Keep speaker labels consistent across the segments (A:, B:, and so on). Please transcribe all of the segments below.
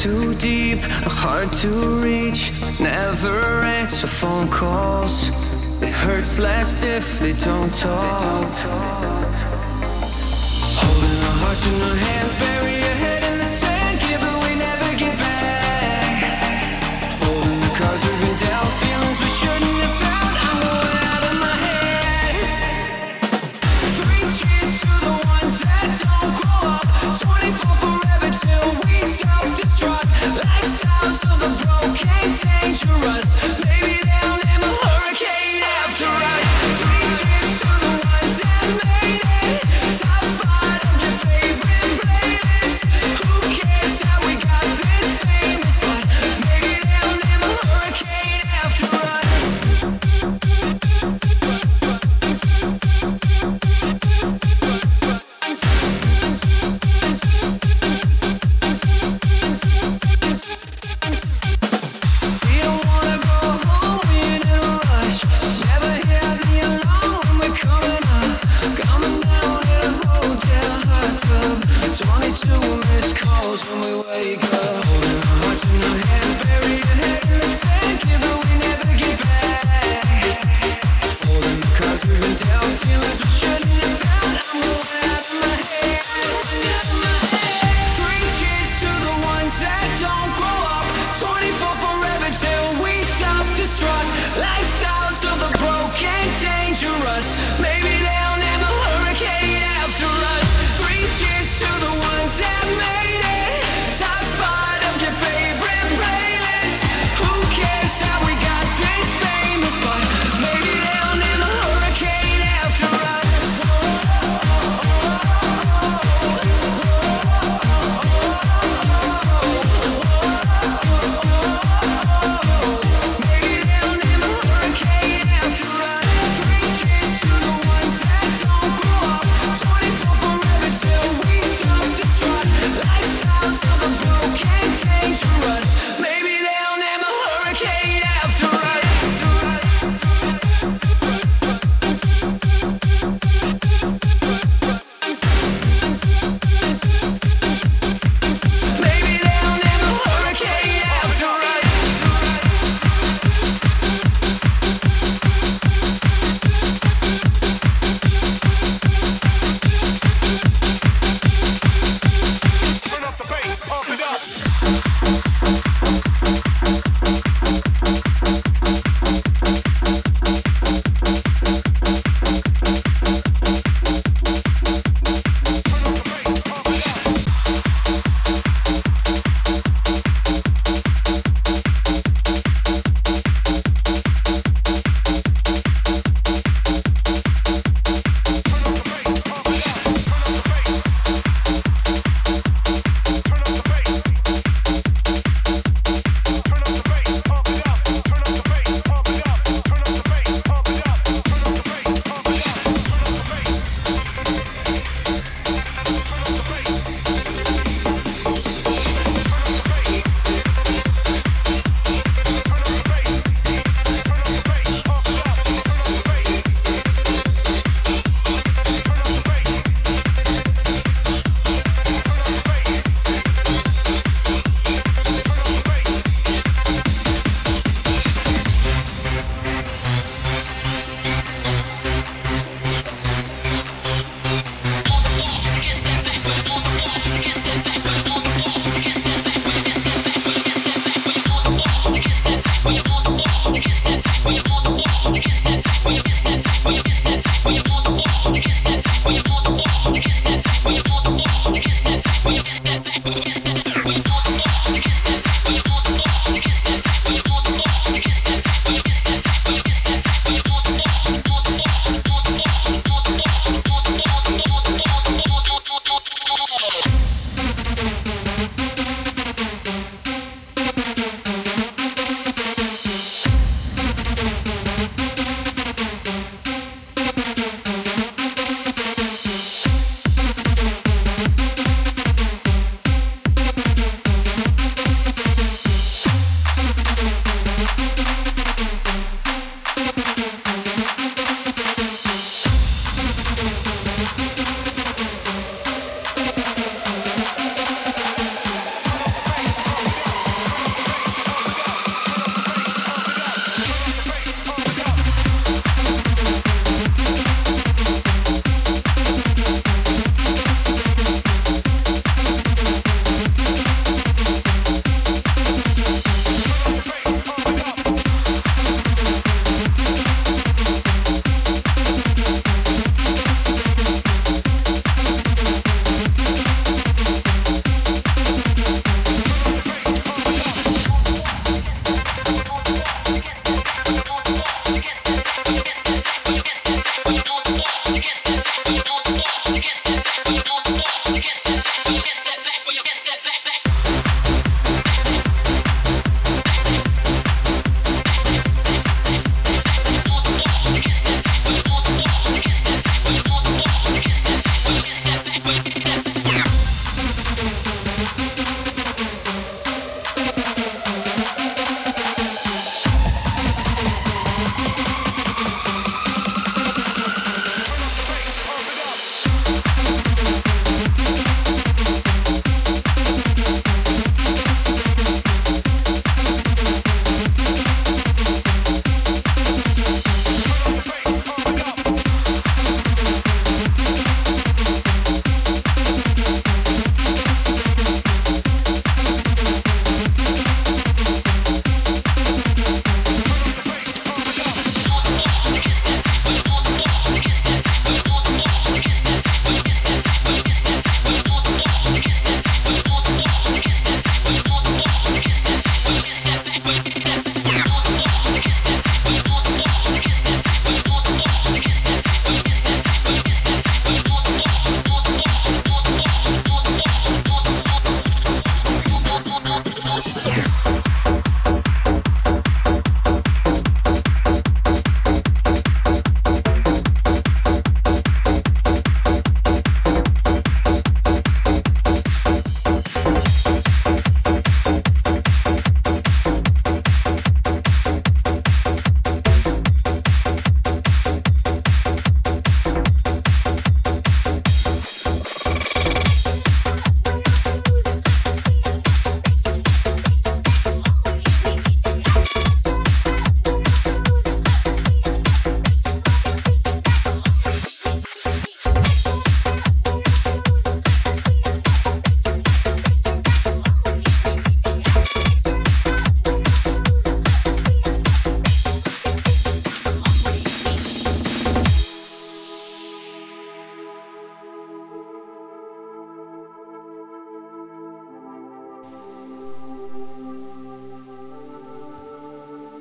A: too deep, hard to reach. Never answer phone calls. It hurts less if they don't talk. Holding our hearts in our hands, bury your head.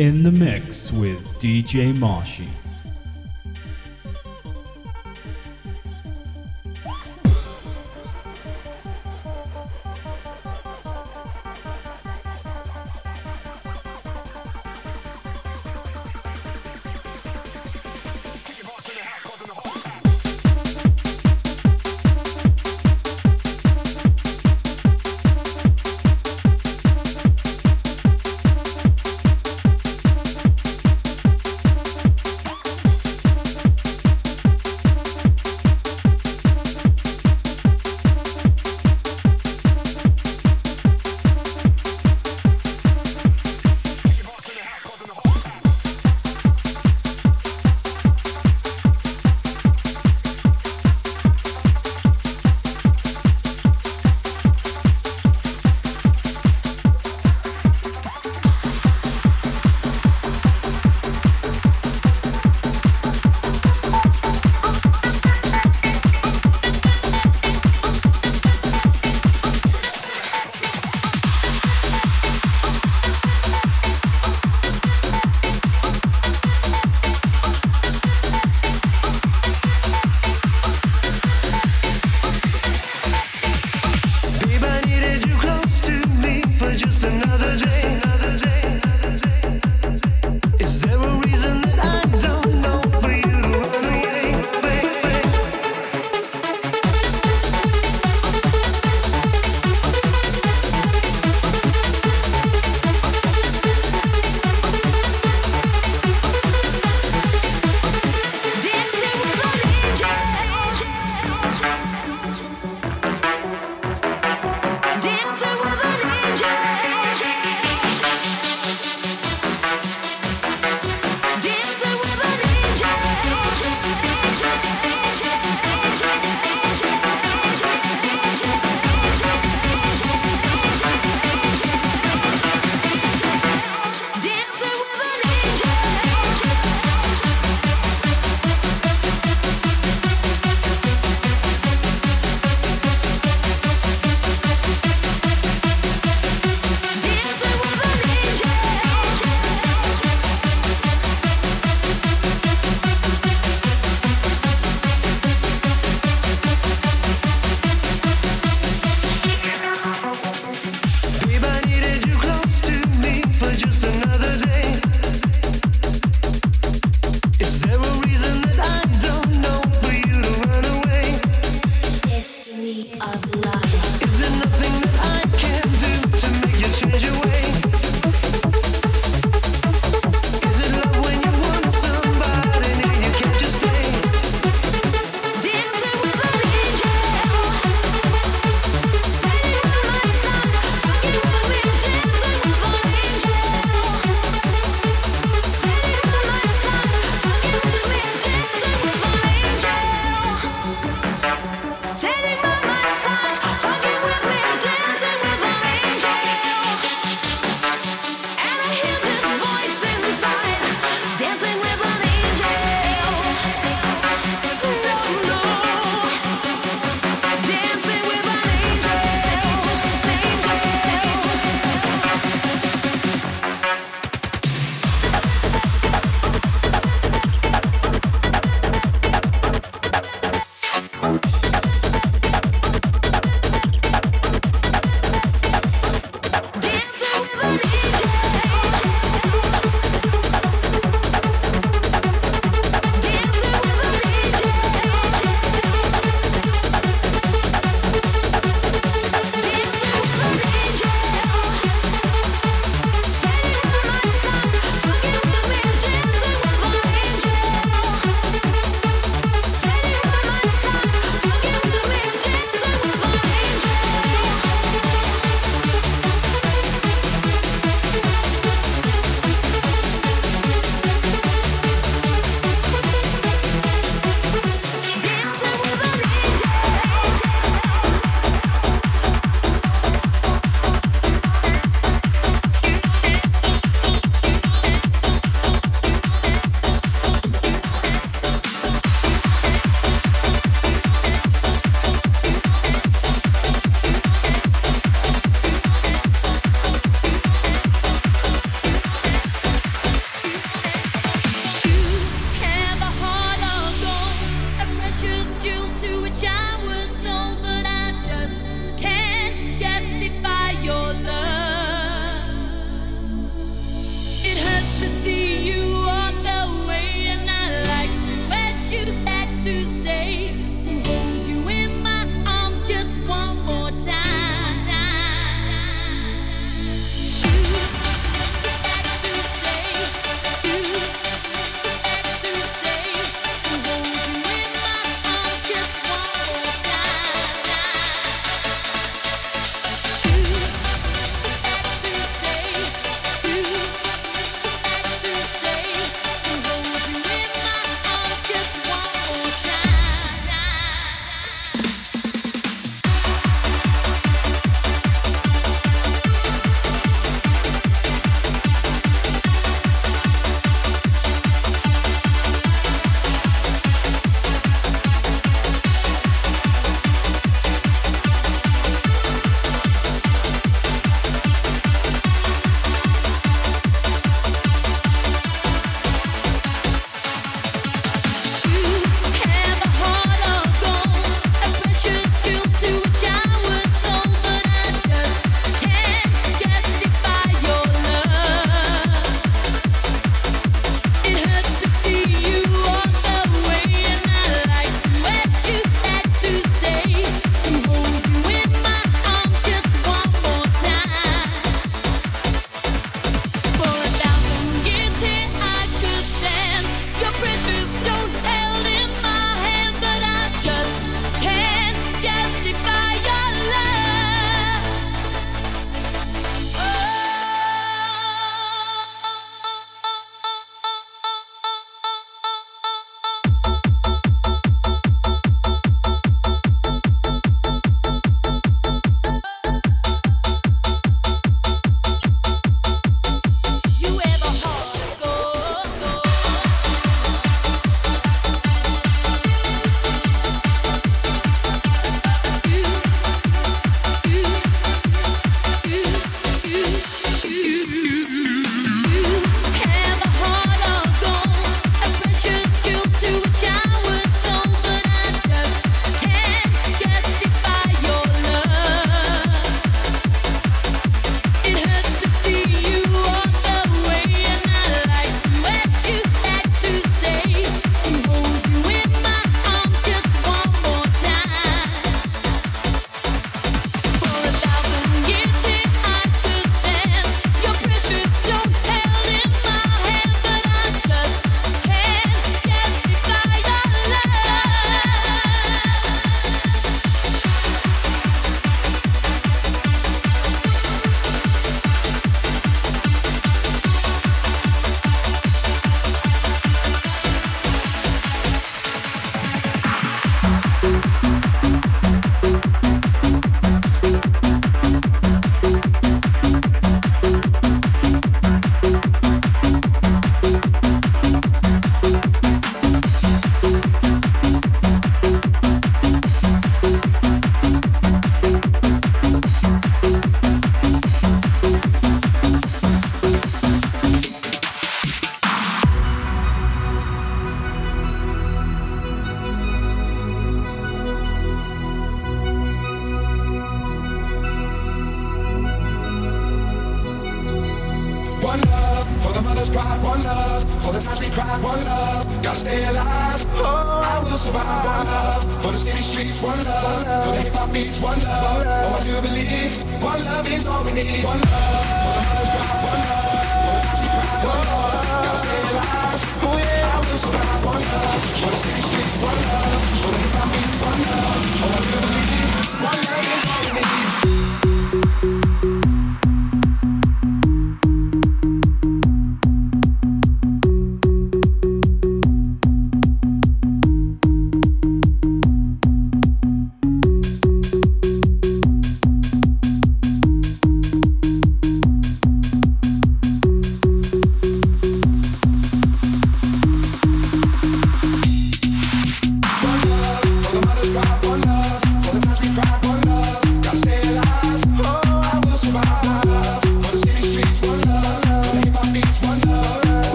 B: In
C: the mix with DJ Mashi.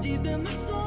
D: Deep in my soul,